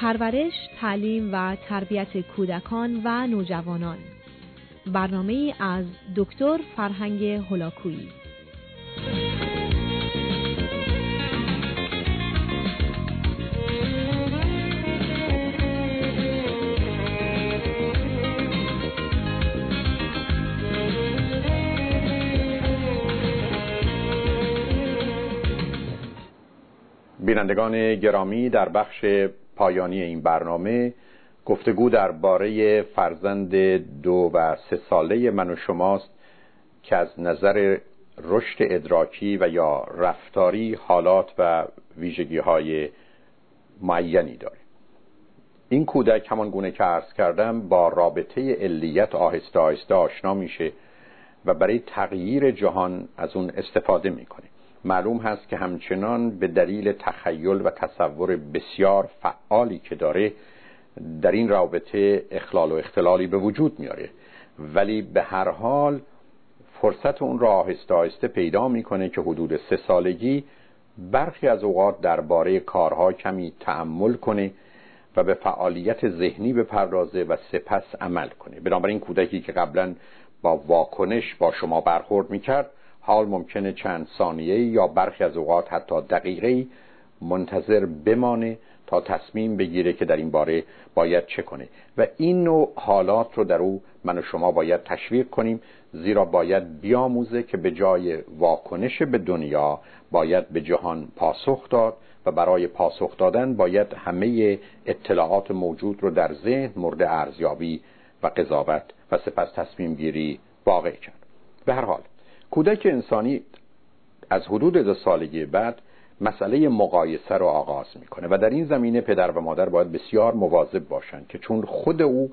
پرورش، تعلیم و تربیت کودکان و نوجوانان. برنامه از دکتر فرهنگ هلاکویی بینندگان گرامی در بخش پایانی این برنامه گفتگو درباره فرزند دو و سه ساله من و شماست که از نظر رشد ادراکی و یا رفتاری حالات و ویژگی های معینی داره این کودک همان گونه که عرض کردم با رابطه علیت آهسته آهسته آشنا میشه و برای تغییر جهان از اون استفاده می‌کنه. معلوم هست که همچنان به دلیل تخیل و تصور بسیار فعالی که داره در این رابطه اخلال و اختلالی به وجود میاره. ولی به هر حال فرصت اون را آهسته آهسته پیدا می‌کنه که حدود سه سالگی برخی از اوقات درباره کارها کمی تأمل کنه و به فعالیت ذهنی بپردازه و سپس عمل کنه. بنابراین کودکی که قبلا با واکنش با شما برخورد می‌کرد حال ممکنه چند ثانیه یا برخی از اوقات حتی دقیقه منتظر بمانه تا تصمیم بگیره که در این باره باید چه کنه. و این نوع حالات رو در او من و شما باید تشویق کنیم زیرا باید بیاموزه که به جای واکنش به دنیا باید به جهان پاسخ داد و برای پاسخ دادن باید همه اطلاعات موجود رو در ذهن مورد ارزیابی و قضاوت و سپس تصمیم گیری واقع کرد. به هر حال کودک انسانی از حدود دو سالگی بعد مسئله مقایسه رو آغاز می‌کنه و در این زمینه پدر و مادر باید بسیار مواظب باشند که چون خود او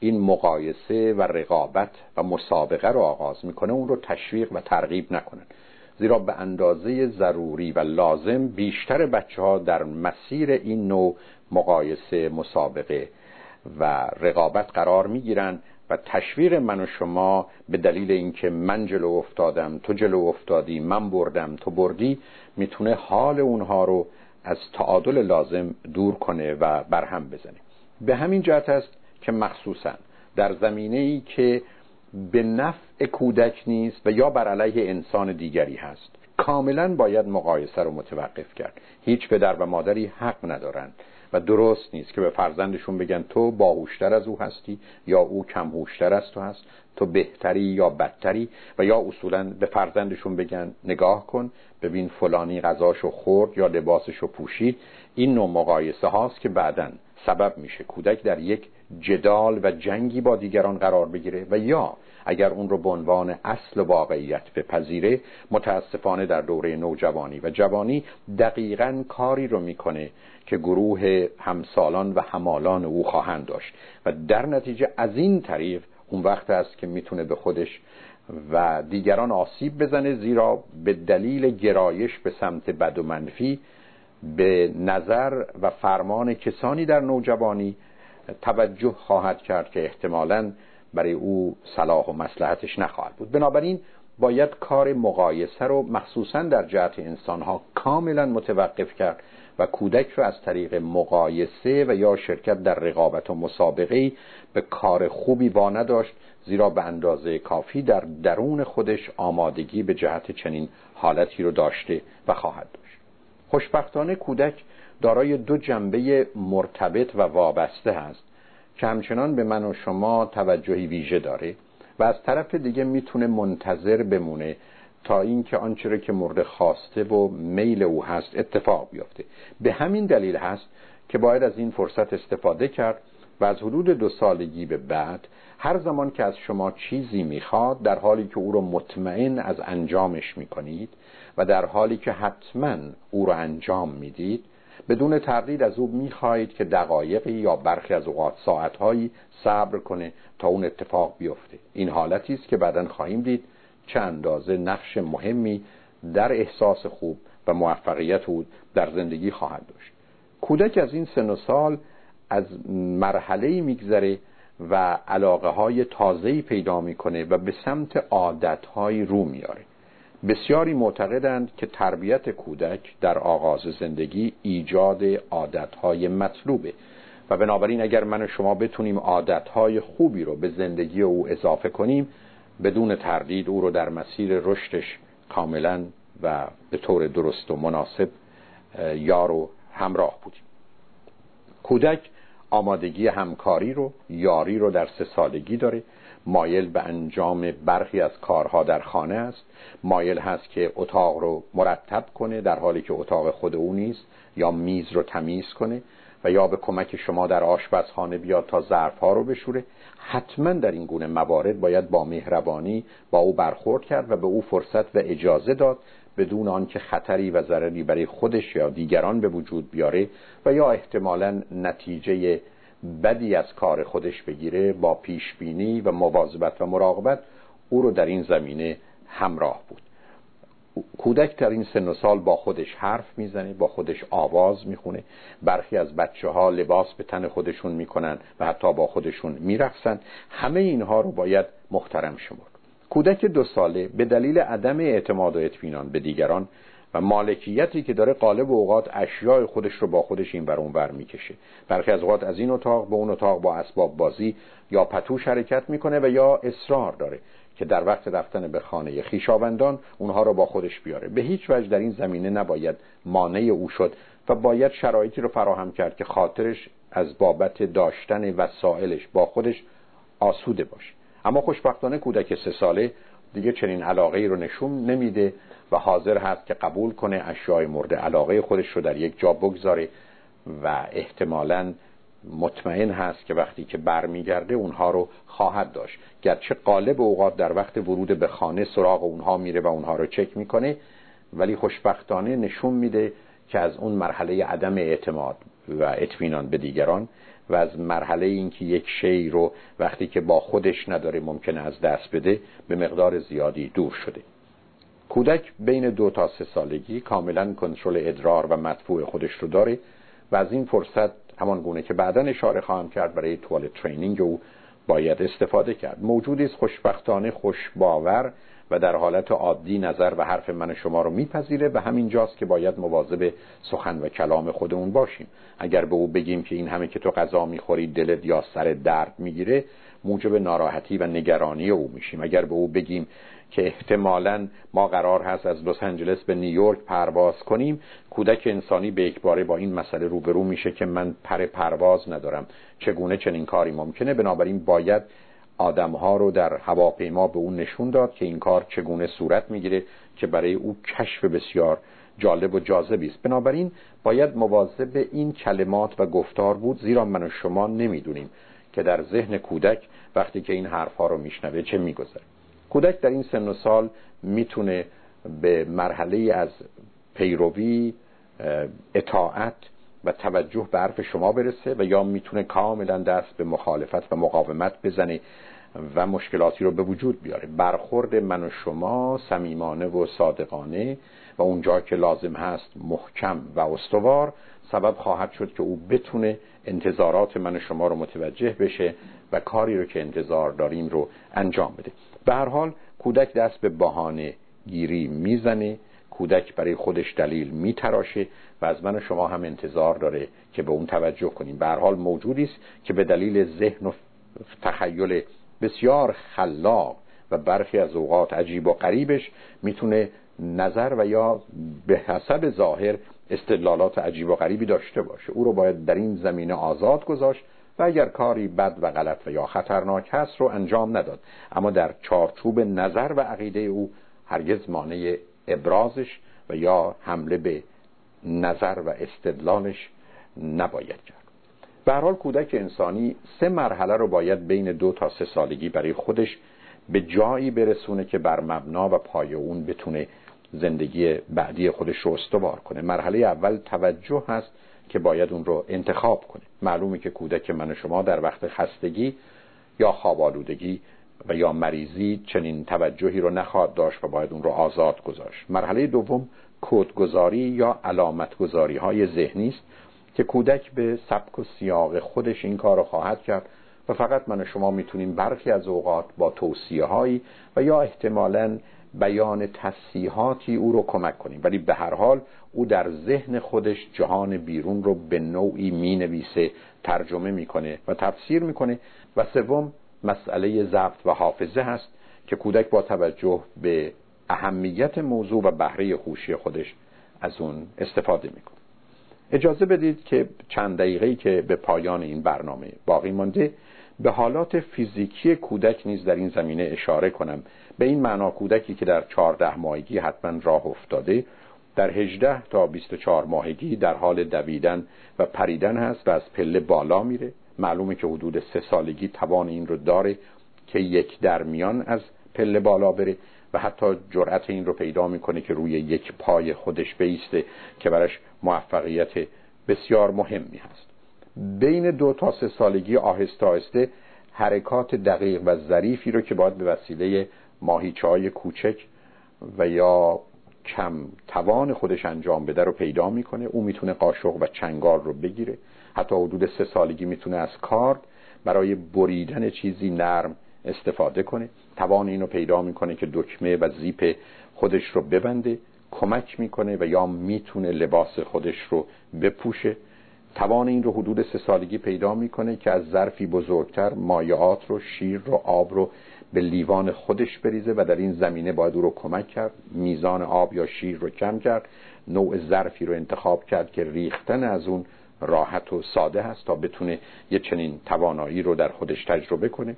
این مقایسه و رقابت و مسابقه رو آغاز می‌کنه اون رو تشویق و ترغیب نکنن. زیرا به اندازه ضروری و لازم بیشتر بچه ها در مسیر این نوع مقایسه مسابقه و رقابت قرار می‌گیرن و تشویق من و شما به دلیل اینکه من جلو افتادم تو جلو افتادی من بردم تو بردی می‌تونه حال اونها رو از تعادل لازم دور کنه و برهم بزنه. به همین جهت است که مخصوصا در زمینه ای که به نفع کودک نیست و یا بر علیه انسان دیگری هست کاملا باید مقایسه رو متوقف کرد. هیچ پدر و مادری حق ندارند و درست نیست که به فرزندشون بگن تو باهوشتر از او هستی یا او کم هوشتر از تو هست تو بهتری یا بدتری و یا اصولا به فرزندشون بگن نگاه کن ببین فلانی غذاشو خورد یا لباسشو پوشید. این نوع مقایسه هاست که بعدا سبب میشه. کودک در یک جدال و جنگی با دیگران قرار بگیره و یا اگر اون رو به عنوان اصل واقعیت بپذیره متاسفانه در دوره نوجوانی و جوانی دقیقا کاری رو می‌کنه که گروه همسالان و همالان او خواهند داشت. و در نتیجه از این طریق اون وقت است که می‌تونه به خودش و دیگران آسیب بزنه زیرا به دلیل گرایش به سمت بد و منفی به نظر و فرمان کسانی در نوجوانی توجه خواهد کرد که احتمالا برای او صلاح و مسلحتش نخواهد بود. بنابراین باید کار مقایسه رو مخصوصا در جهت انسانها کاملا متوقف کرد و کودک رو از طریق مقایسه و یا شرکت در رقابت و مسابقه به کار خوبی با نداشت زیرا به اندازه کافی در درون خودش آمادگی به جهت چنین حالتی رو داشته و خواهد داشت. خوشبختانه کودک دارای دو جنبه مرتبط و وابسته هست که همچنان به من و شما توجهی ویژه داره و از طرف دیگه می‌تونه منتظر بمونه تا اینکه آنچه که مورد خواسته و میل او هست اتفاق بیفته. به همین دلیل هست که باید از این فرصت استفاده کرد و از حدود دو سالگی به بعد هر زمان که از شما چیزی می‌خواد در حالی که او را مطمئن از انجامش می‌کنید و در حالی که حتما او را انجام می‌دید بدون تردید از او می‌خواهید که دقایقی یا برخی از اوقات ساعتهایی صبر کنه تا اون اتفاق بیفته. این حالتی است که بعدا خواهیم دید چه اندازه نقش مهمی در احساس خوب و موفقیت او در زندگی خواهد داشت. کودک از این سن و سال از مرحله میگذره و علاقه های پیدا می‌کنه و به سمت عادت رو میاره بسیاری معتقدند که تربیت کودک در آغاز زندگی ایجاد عادت های مطلوبه و بنابراین اگر من و شما بتونیم عادتهای خوبی رو به زندگی او اضافه کنیم بدون تردید او رو در مسیر رشدش کاملا و به طور درست و مناسب یار و همراه بودیم. کودک آمادگی همکاری رو یاری رو در سه سالگی داره مایل به انجام برخی از کارها در خانه است. مایل هست که اتاق رو مرتب کنه در حالی که اتاق خود او نیست یا میز رو تمیز کنه و یا به کمک شما در آشپزخانه بیاد تا ظرفها رو بشوره. حتما در این گونه موارد باید با مهربانی با او برخورد کرد و به او فرصت و اجازه داد بدون آنکه خطری و ضرری برای خودش یا دیگران به وجود بیاره و یا احتمالا نتیجه بدی از کار خودش بگیره با پیش بینی و مواظبت و مراقبت او رو در این زمینه همراه بود. کودک در این سن و سال با خودش حرف می‌زنه با خودش آواز می‌خونه. برخی از بچه ها لباس به تن خودشون می‌کنن و حتی با خودشون میرقصن. همه اینها رو باید محترم شمرد. کودک دو ساله به دلیل عدم اعتماد و اطمینان به دیگران و مالکیتی که داره قالب اوقات اشیاء خودش رو با خودش این بر اون بر می‌کشه. برخی از اوقات از این اتاق به اون اتاق با اسباب بازی یا پتوش حرکت می‌کنه و یا اصرار داره که در وقت رفتن به خانه خیشاوندان اونها رو با خودش بیاره. به هیچ وجه در این زمینه نباید مانع او شد و باید شرایطی رو فراهم کرد که خاطرش از بابت داشتن وسایلش با خودش آسوده باشه. اما خوشبختانه کودک سه ساله دیگه چنین علاقه رو نشون نمیده و حاضر هست که قبول کنه اشیاء مورد علاقه خودش رو در یک جا بگذاره و احتمالا مطمئن هست که وقتی که برمیگرده اونها رو خواهد داشت. گرچه قالب اوقات در وقت ورود به خانه سراغ اونها میره و اونها رو چک می‌کنه ولی خوشبختانه نشون میده که از اون مرحله عدم اعتماد و اطمینان به دیگران و از مرحله اینکه یک شی رو وقتی که با خودش نداره ممکنه از دست بده به مقدار زیادی دور شده. کودک بین دو تا سه سالگی کاملا کنترل ادرار و مدفوع خودش رو داره و از این فرصت همان گونه که بعدا اشاره خواهم کرد برای توال ترینینگ او باید استفاده کرد. موجودی است خوشبختانه خوش باور و در حالت عادی نظر و حرف من شما رو میپذیره و همین جاست که باید مواظب سخن و کلام خودمون باشیم. اگر به او بگیم که این همه که تو غذا می‌خوری دلت یا سر درد می‌گیره موجب ناراحتی و نگرانی او میشیم. اگر به او بگیم که احتمالا ما قرار هست از لس آنجلس به نیویورک پرواز کنیم کودک انسانی به باره با این مسئله روبرو میشه که من پر پرواز ندارم. چگونه چنین کاری ممکنه؟ بنابراین باید آدمها رو در هواپیما به اون نشون داد که این کار چگونه صورت می‌گیره که برای او کشف بسیار جالب و جاذبی است. بنابراین باید مواظب این کلمات و گفتار بود زیرا من و شما نمی‌دونیم که در ذهن کودک وقتی که این حرفها رو میشنوه چه میگذره. کودک در این سن و سال می‌تونه به مرحله از پیروی اطاعت و توجه به حرف شما برسه و یا می‌تونه کاملا دست به مخالفت و مقاومت بزنه و مشکلاتی رو به وجود بیاره. برخورد من و شما صمیمانه و صادقانه و اونجا که لازم هست محکم و استوار سبب خواهد شد که او بتونه انتظارات من و شما رو متوجه بشه و کاری رو که انتظار داریم رو انجام بده. به هر حال کودک دست به بهانه گیری می‌زنه کودک برای خودش دلیل میتراشه و از من و شما هم انتظار داره که به اون توجه کنیم. به هر حال موجودی است که به دلیل ذهن و تخیل بسیار خلاق و برخی از اوقات عجیب و غریبش می‌تونه نظر و یا به حسب ظاهر استدلالات عجیب و غریبی داشته باشه. او رو باید در این زمینه آزاد گذاشت و اگر کاری بد و غلط و یا خطرناک هست رو انجام نداد. اما در چارچوب نظر و عقیده او هرگز مانع ابرازش و یا حمله به نظر و استدلالش نباید کرد. به حال کودک انسانی سه مرحله رو باید بین دو تا سه سالگی برای خودش به جایی برسونه که بر مبنا و پای اون بتونه زندگی بعدی خودش رو استوار کنه. مرحله اول توجه هست که باید اون رو انتخاب کنه. معلومه که کودک من و شما در وقت خستگی یا خوابالودگی و یا مریضی چنین توجهی رو نخواهد داشت و باید اون رو آزاد گذاشت. مرحله دوم کودگذاری یا علامتگذاری های ذهنی است که کودک به سبک و سیاق خودش این کار رو خواهد کرد و فقط من و شما می‌تونیم برخی از اوقات با توصیه هایی و یا احتمالا بیان تصیحاتی او رو کمک کنیم. ولی به هر حال او در ذهن خودش جهان بیرون رو به نوعی می‌نویسه ترجمه می‌کنه و تفسیر می‌کنه. و سوم مسئله ضبط و حافظه هست که کودک با توجه به اهمیت موضوع و بهره هوشی خودش از اون استفاده می‌کنه. اجازه بدید که چند دقیقه‌ای که به پایان این برنامه باقی مانده به حالات فیزیکی کودک نیز در این زمینه اشاره کنم. به این معنا کودکی که در 14 ماهگی حتما راه افتاده در 18 تا 24 ماهگی در حال دویدن و پریدن هست و از پله بالا میره. معلومه که حدود سه سالگی توان این رو داره که یک درمیان از پله بالا بره و حتی جرأت این رو پیدا می‌کنه که روی یک پای خودش بیسته که براش موفقیت بسیار مهمی هست. بین دو تا سه سالگی آهسته آهسته حرکات دقیق و ظریفی رو که باید به وسیله ماهیچه های کوچک و یا کم توان خودش انجام بده رو پیدا می‌کنه. او می‌تونه قاشق و چنگار رو بگیره. حتی حدود سه سالگی می‌تونه از کارد برای بریدن چیزی نرم استفاده کنه. توان اینو پیدا می‌کنه که دکمه و زیپ خودش رو ببنده کمک می‌کنه و یا می‌تونه لباس خودش رو بپوشه. توان این رو حدود سه سالگی پیدا می‌کنه که از ظرفی بزرگتر مایعات رو شیر رو آب رو به لیوان خودش بریزه و در این زمینه باید او رو کمک کرد. میزان آب یا شیر رو کم کرد. نوع ظرفی رو انتخاب کرد که ریختن از اون راحت و ساده هست تا بتونه یه چنین توانایی رو در خودش تجربه کنه.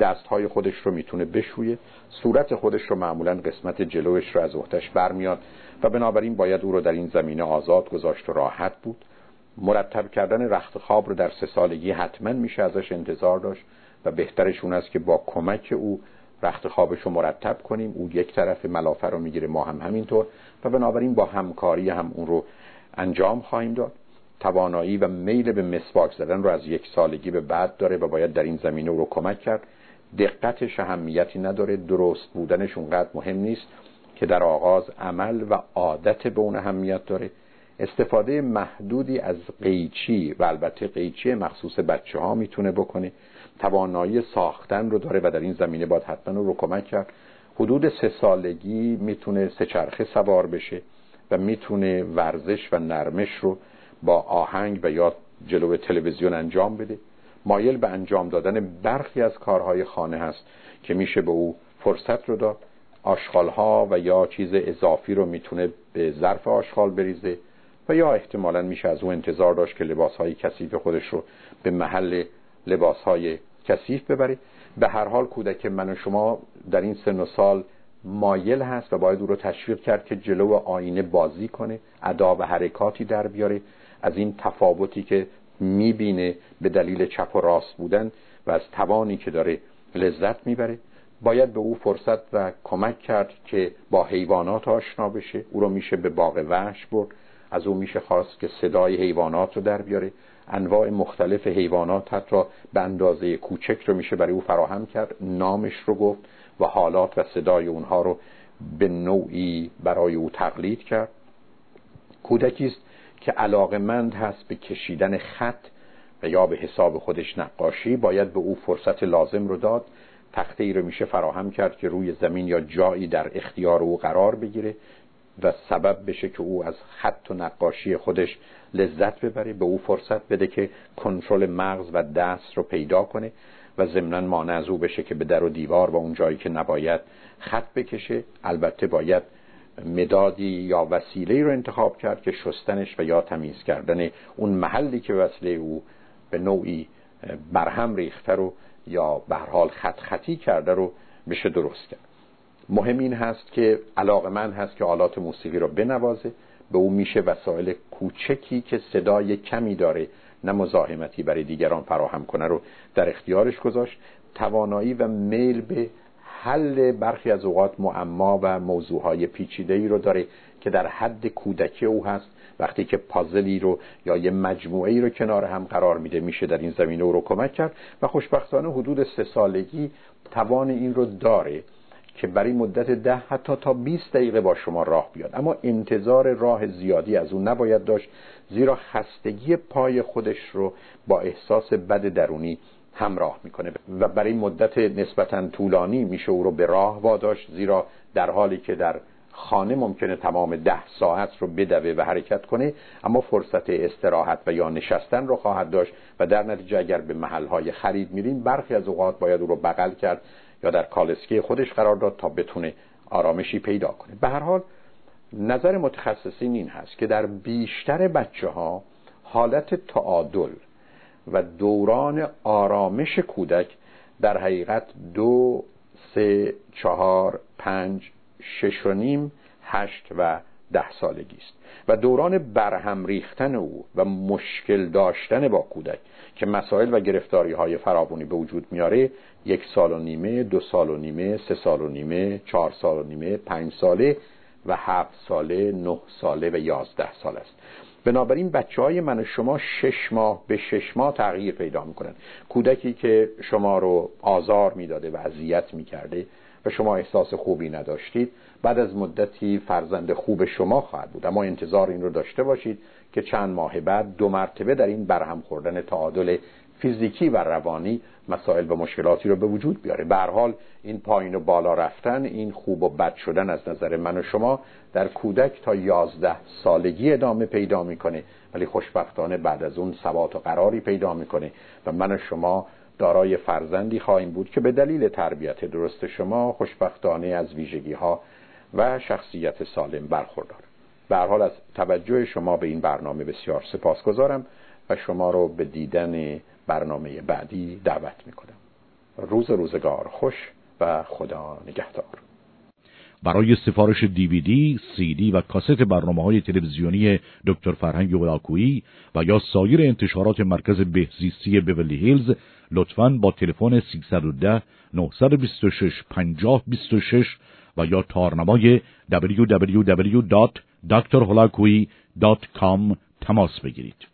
دستهای خودش رو می‌تونه بشویه. صورت خودش رو معمولا قسمت جلوش رو از اختش برمیاد و بنابراین باید او رو در این زمینه آزاد گذاشت و راحت بود. مرتب کردن رخت خواب رو در سه سالگی حتما میشه ازش انتظار داشت و بهترش اون است که با کمک او رخت خوابش رو مرتب کنیم. او یک طرف ملافه رو می‌گیره ما هم همینطور و بنابراین با همکاری هم اون رو انجام خواهیم داد. توانایی و میل به مسواک زدن رو از یک سالگی به بعد داره و باید در این زمینه او رو کمک کرد. دقتش اهمیتی نداره. درست بودنش اونقدر مهم نیست که در آغاز عمل و عادت به اون اهمیت داره. استفاده محدودی از قیچی و البته قیچی مخصوص بچه ها می‌تونه بکنه. توانایی ساختن رو داره و در این زمینه باید حتما رو کمک کرد. حدود سه سالگی می‌تونه سه چرخه سوار بشه و می‌تونه ورزش و نرمش رو با آهنگ و یا جلو تلویزیون انجام بده. مایل به انجام دادن برخی از کارهای خانه هست که میشه به او فرصت رو داد. آشغالها و یا چیز اضافی رو می‌تونه به ظرف آشغال بریزه و یا احتمالا میشه از او انتظار داشت که لباسهای کثیف خودش رو به محل لباسهای کثیف ببره. به هر حال کودک من و شما در این سن و سال مایل هست و باید او رو تشویق کرد که جلو آینه بازی کنه ادا و حرکاتی در بیاره. از این تفاوتی که می‌بینه به دلیل چپ و راست بودن و از توانی که داره لذت می‌بره باید به او فرصت و کمک کرد که با حیوانات آشنا بشه. او رو میشه به باغ وحش برد. از او میشه خواست که صدای حیوانات رو در بیاره. انواع مختلف حیوانات حتی به اندازه کوچک رو میشه برای او فراهم کرد. نامش رو گفت و حالات و صدای اونها رو به نوعی برای او تقلید کرد. کودکی است که علاقمند هست به کشیدن خط و یا به حساب خودش نقاشی باید به او فرصت لازم رو داد. تخته ای رو میشه فراهم کرد که روی زمین یا جایی در اختیار او قرار بگیره و سبب بشه که او از خط و نقاشی خودش لذت ببره. به او فرصت بده که کنترل مغز و دست رو پیدا کنه و ضمنا مانع از او بشه که به در و دیوار و اون جایی که نباید خط بکشه. البته باید مدادی یا وسیله رو انتخاب کرد که شستنش و یا تمیز کردن اون محلی که وصله او به نوعی برهم ریخته رو یا به حال خط خطی کرده رو بشه درست کرد. مهم این هست که علاقه من هست که آلات موسیقی رو بنوازه به او میشه وسایل کوچکی که صدای کمی داره نه مزاحمتی برای دیگران فراهم کنه رو در اختیارش گذاشت. توانایی و میل به حل برخی از اوقات معما و موضوعهای پیچیده ای رو داره که در حد کودکی او هست. وقتی که پازلی رو یا یه مجموعه ای رو کنار هم قرار میده میشه در این زمینه او رو کمک کرد و خوشبختانه حدود سه سالگی توان این رو داره که برای مدت ده حتی تا 20 دقیقه با شما راه بیاد. اما انتظار راه زیادی از اون نباید داشت زیرا خستگی پای خودش رو با احساس بد درونی همراه می‌کنه. و برای مدت نسبتا طولانی میشه او رو به راه واداشت زیرا در حالی که در خانه ممکنه تمام ده ساعت رو بدوه و حرکت کنه اما فرصت استراحت و یا نشستن رو خواهد داشت. و در نتیجه اگر به محلهای خرید میریم برخی از اوقات باید او رو بغل کرد یا در کالسکه خودش قرار داد تا بتونه آرامشی پیدا کنه. به هر حال نظر متخصصین این هست که در بیشتر بچه ها حالت تعادل و دوران آرامش کودک در حقیقت دو سه چهار پنج شش و نیم هشت و ده سالگی است. و دوران برهم ریختن او و مشکل داشتن با کودک که مسائل و گرفتاری های فراوانی به وجود میاره یک سال و نیمه دو سال و نیمه سه سال و نیمه چهار سال و نیمه پنج ساله و هفت ساله نه ساله و یازده سال است. بنابراین بچه های من و شما شش ماه به شش ماه تغییر پیدا می‌کنن. کودکی که شما رو آزار می‌داده و اذیت می‌کرده و شما احساس خوبی نداشتید بعد از مدتی فرزند خوب شما خواهد بود. اما انتظار این رو داشته باشید که چند ماه بعد دو مرتبه در این برهم خوردن تعادل فیزیکی و روانی مسائل و مشکلاتی رو به وجود بیاره. به حال این پایین و بالا رفتن این خوب و بد شدن از نظر من و شما در کودک تا یازده سالگی ادامه پیدا می‌کنه ولی خوشبختانه بعد از اون ثبات و قراری پیدا می‌کنه و من و شما دارای فرزندی خواهیم بود که به دلیل تربیت درست شما خوشبختانه از ویژگی ها و شخصیت سالم برخوردار. به حال از توجه شما به این برنامه بسیار سپاسگزارم و شما رو به دیدن برنامه بعدی دعوت می‌کنم روز روزگار خوش و خدا نگهدار برای سفارش دیویدی، سی و کاست برنامه های تلویزیونی دکتر فرهنگ ولاکویی و یا سایر انتشارات مرکز بهزیستی بیولی هیلز لطفاً با تلفن 310 926 5026 و یا تارنمای www.drholakui.com تماس بگیرید.